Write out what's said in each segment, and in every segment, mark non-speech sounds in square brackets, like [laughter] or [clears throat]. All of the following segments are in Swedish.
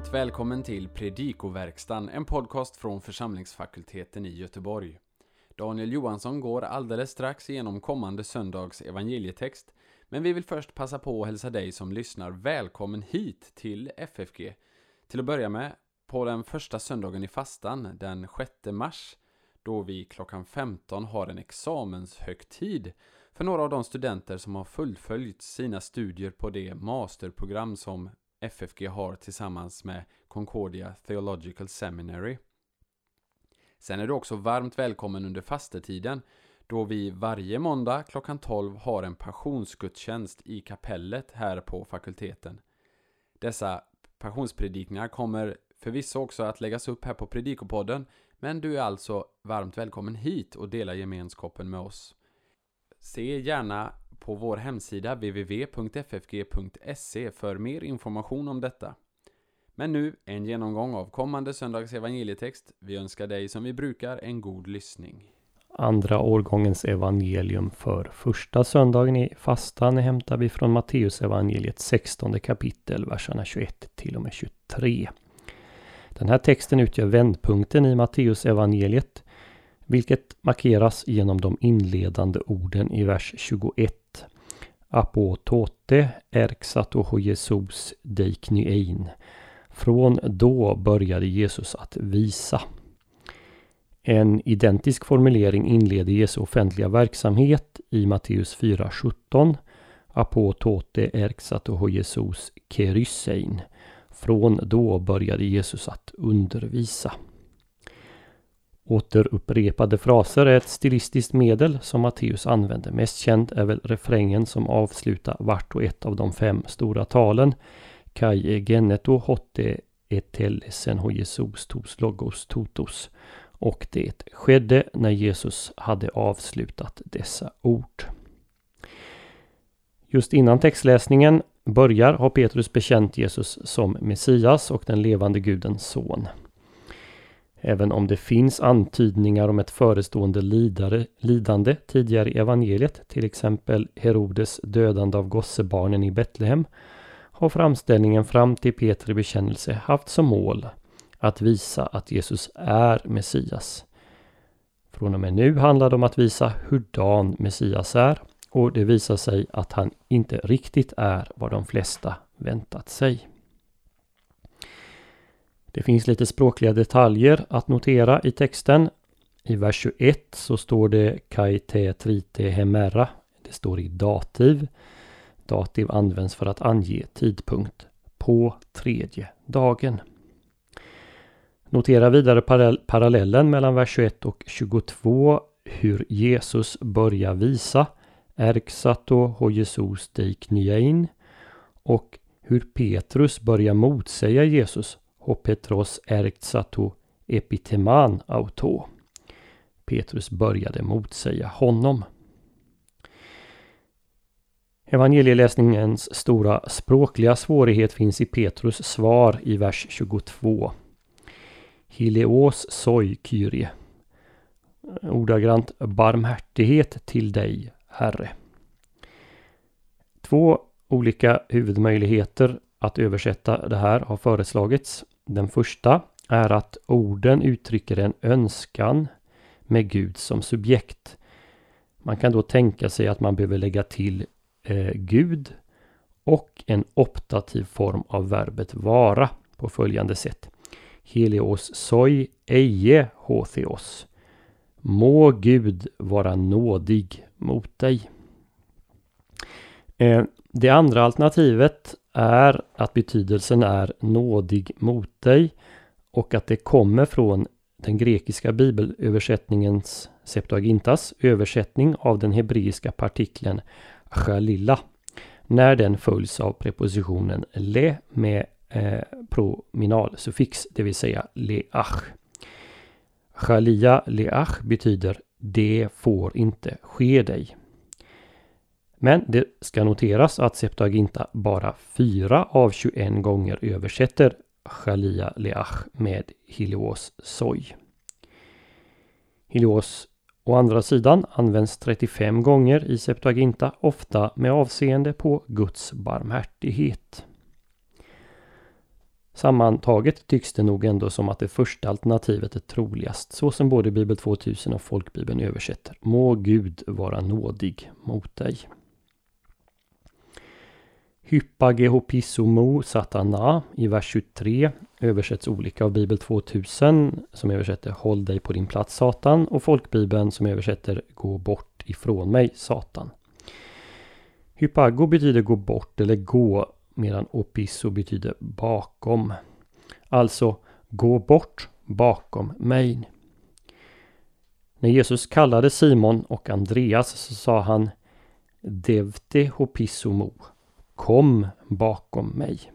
Varmt välkommen till Predikoverkstan, en podcast från församlingsfakulteten i Göteborg. Daniel Johansson går alldeles strax igenom kommande söndags evangelietext, men vi vill först passa på att hälsa dig som lyssnar välkommen hit till FFG. Till att börja med, på den första söndagen i fastan, den 6 mars, då vi klockan 15 har en examenshögtid för några av de studenter som har fullföljt sina studier på det masterprogram som FFG har tillsammans med Concordia Theological Seminary. Sen är du också varmt välkommen under fastetiden då vi varje måndag klockan 12 har en passionsgudstjänst i kapellet här på fakulteten. Dessa passionspredikningar kommer förvisso också att läggas upp här på Predikopodden men du är alltså varmt välkommen hit och dela gemenskapen med oss. Se gärna på vår hemsida www.ffg.se för mer information om detta. Men nu en genomgång av kommande söndags evangelietext. Vi önskar dig som vi brukar en god lyssning. Andra årgångens evangelium för första söndagen i fastan hämtar vi från Matteus evangeliet 16 kapitel, verserna 21 till och med 23. Den här texten utgör vändpunkten i Matteus evangeliet vilket markeras genom de inledande orden i vers 21. Apotote erxatoho Jesus deiknyein. Från då började Jesus att visa. En identisk formulering inleder Jesu offentliga verksamhet i Matteus 4.17. Apotote erxatoho Jesus keryssein. Från då började Jesus att undervisa. Återupprepade fraser är ett stilistiskt medel som Matteus använder. Mest känd är väl refrängen som avslutar vart och ett av de fem stora talen. Kai e geneto hotte etelesen ho Jesus tos logos totos. Och det skedde när Jesus hade avslutat dessa ord. Just innan textläsningen börjar har Petrus bekänt Jesus som Messias och den levande Gudens son. Även om det finns antydningar om ett förestående lidare, lidande tidigare i evangeliet, till exempel Herodes dödande av gossebarnen i Betlehem, har framställningen fram till Petri bekännelse haft som mål att visa att Jesus är Messias. Från och med nu handlar det om att visa hurdan Messias är och det visar sig att han inte riktigt är vad de flesta väntat sig. Det finns lite språkliga detaljer att notera i texten. I vers 21 så står det Kaite trite hemera. Det står i dativ. Dativ används för att ange tidpunkt. På tredje dagen. Notera vidare parallellen mellan vers 21 och 22 hur Jesus börjar visa Erksato ho Jesus deiknyein och hur Petrus börjar motsäga Jesus Petros erktsato epiteman auto. Petrus började motsäga honom. Evangelieläsningens stora språkliga svårighet finns i Petrus svar i vers 22. Hileos soi kyrie. Ordagrant barmhärtighet till dig, Herre. Två olika huvudmöjligheter att översätta det här har föreslagits. Den första är att orden uttrycker en önskan med Gud som subjekt. Man kan då tänka sig att man behöver lägga till eh, Gud och en optativ form av verbet vara på följande sätt. Helios soi eje hotheos. Må Gud vara nådig mot dig. Eh, det andra alternativet är att betydelsen är nådig mot dig och att det kommer från den grekiska bibelöversättningens Septuagintas översättning av den hebreiska partikeln chalilla när den följs av prepositionen le med eh, prominalsuffix, det vill säga leach. Chalia leach betyder det får inte ske dig. Men det ska noteras att Septuaginta bara 4 av 21 gånger översätter Shalia Leach med Helios Soj. Helios å andra sidan används 35 gånger i Septuaginta, ofta med avseende på Guds barmhärtighet. Sammantaget tycks det nog ändå som att det första alternativet är troligast, så som både Bibel 2000 och Folkbibeln översätter. Må Gud vara nådig mot dig. Hypagehopissomo satana i vers 23 översätts olika av Bibel 2000 som översätter Håll dig på din plats Satan och Folkbibeln som översätter Gå bort ifrån mig Satan. Hypago betyder gå bort eller gå medan opisso betyder bakom. Alltså gå bort bakom mig. När Jesus kallade Simon och Andreas så sa han Devte hopissomo Kom bakom mig.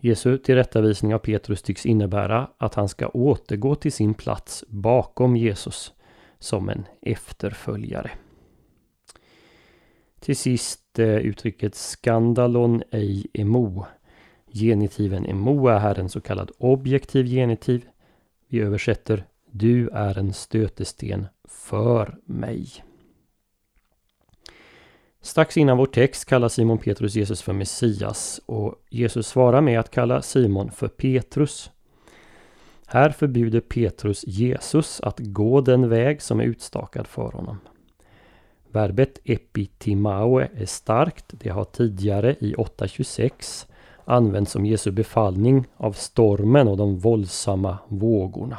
Jesu tillrättavisning av Petrus tycks innebära att han ska återgå till sin plats bakom Jesus som en efterföljare. Till sist eh, uttrycket skandalon ej emo. Genitiven emo är här en så kallad objektiv genitiv. Vi översätter Du är en stötesten för mig. Strax innan vår text kallar Simon Petrus Jesus för Messias och Jesus svarar med att kalla Simon för Petrus. Här förbjuder Petrus Jesus att gå den väg som är utstakad för honom. Verbet epitimaue är starkt. Det har tidigare i 8.26 använts som Jesu befallning av stormen och de våldsamma vågorna.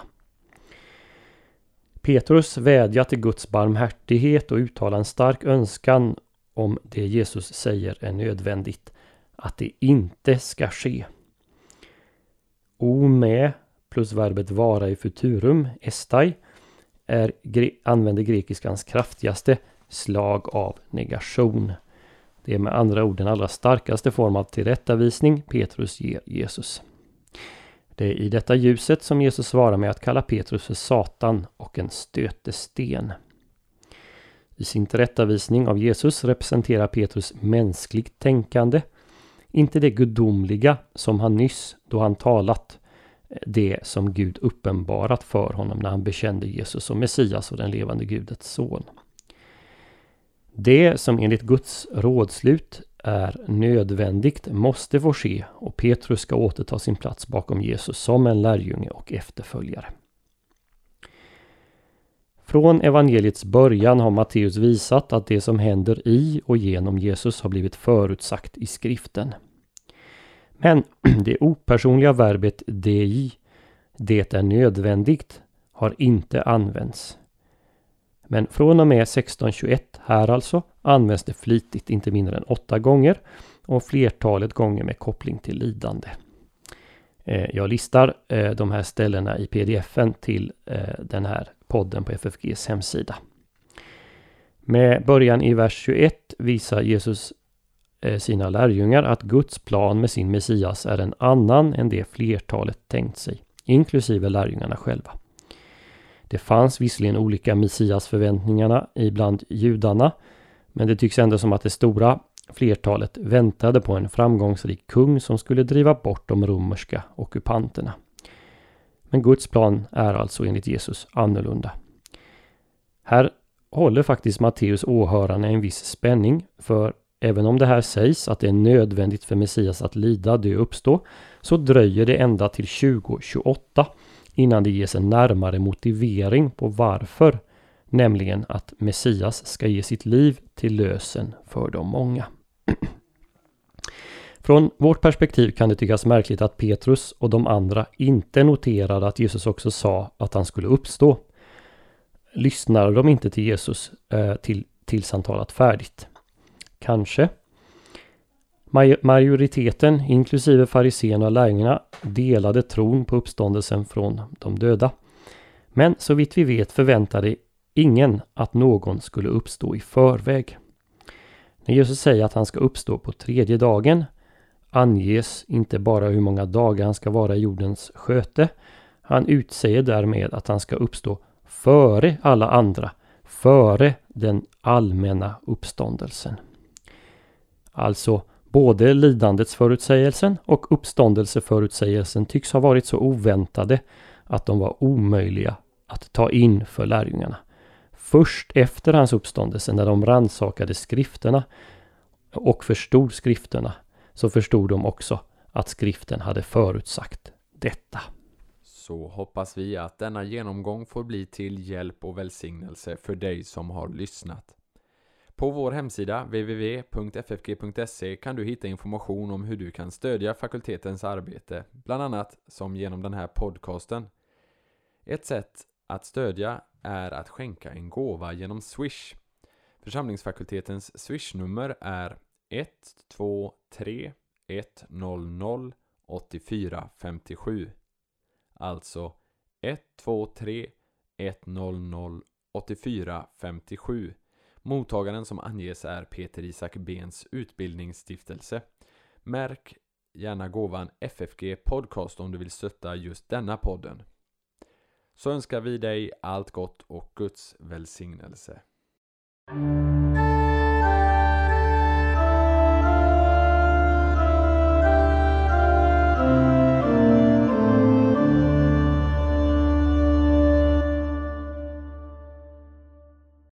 Petrus vädjar till Guds barmhärtighet och uttalar en stark önskan om det Jesus säger är nödvändigt, att det inte ska ske. O med plus verbet vara i futurum, estai, är, använder grekiskans kraftigaste slag av negation. Det är med andra ord den allra starkaste form av tillrättavisning Petrus ger Jesus. Det är i detta ljuset som Jesus svarar med att kalla Petrus för Satan och en stötesten. I sin tillrättavisning av Jesus representerar Petrus mänskligt tänkande, inte det gudomliga som han nyss, då han talat, det som Gud uppenbarat för honom när han bekände Jesus som Messias och den levande Gudets son. Det som enligt Guds rådslut är nödvändigt måste få ske och Petrus ska återta sin plats bakom Jesus som en lärjunge och efterföljare. Från evangeliets början har Matteus visat att det som händer i och genom Jesus har blivit förutsagt i skriften. Men [clears throat] det opersonliga verbet dei, det är nödvändigt, har inte använts. Men från och med 1621, här alltså, används det flitigt inte mindre än åtta gånger och flertalet gånger med koppling till lidande. Eh, jag listar eh, de här ställena i pdfen till eh, den här podden på FFGs hemsida. Med början i vers 21 visar Jesus eh, sina lärjungar att Guds plan med sin Messias är en annan än det flertalet tänkt sig, inklusive lärjungarna själva. Det fanns visserligen olika Messias-förväntningarna ibland judarna, men det tycks ändå som att det stora flertalet väntade på en framgångsrik kung som skulle driva bort de romerska ockupanterna. Men Guds plan är alltså enligt Jesus annorlunda. Här håller faktiskt Matteus åhörarna en viss spänning, för även om det här sägs att det är nödvändigt för Messias att lida, dö och uppstå, så dröjer det ända till 2028 innan det ges en närmare motivering på varför, nämligen att Messias ska ge sitt liv till lösen för de många. [clears throat] Från vårt perspektiv kan det tyckas märkligt att Petrus och de andra inte noterade att Jesus också sa att han skulle uppstå. Lyssnade de inte till Jesus eh, till, tills han talat färdigt? Kanske. Majoriteten, inklusive fariséerna och lärjungarna, delade tron på uppståndelsen från de döda. Men så vitt vi vet förväntade ingen att någon skulle uppstå i förväg. När Jesus säger att han ska uppstå på tredje dagen anges inte bara hur många dagar han ska vara i jordens sköte. Han utsäger därmed att han ska uppstå före alla andra, före den allmänna uppståndelsen. Alltså, både lidandets förutsägelsen och uppståndelseförutsägelsen tycks ha varit så oväntade att de var omöjliga att ta in för lärjungarna. Först efter hans uppståndelse, när de rannsakade skrifterna och förstod skrifterna, så förstod de också att skriften hade förutsagt detta. Så hoppas vi att denna genomgång får bli till hjälp och välsignelse för dig som har lyssnat. På vår hemsida www.ffg.se kan du hitta information om hur du kan stödja fakultetens arbete, bland annat som genom den här podcasten. Ett sätt att stödja är att skänka en gåva genom Swish. Församlingsfakultetens Swish-nummer är 123 100 8457. Alltså 123 100 8457. Mottagaren som anges är Peter Isak Bens utbildningsstiftelse. Märk gärna gåvan FFG Podcast om du vill stötta just denna podden. Så önskar vi dig allt gott och Guds välsignelse.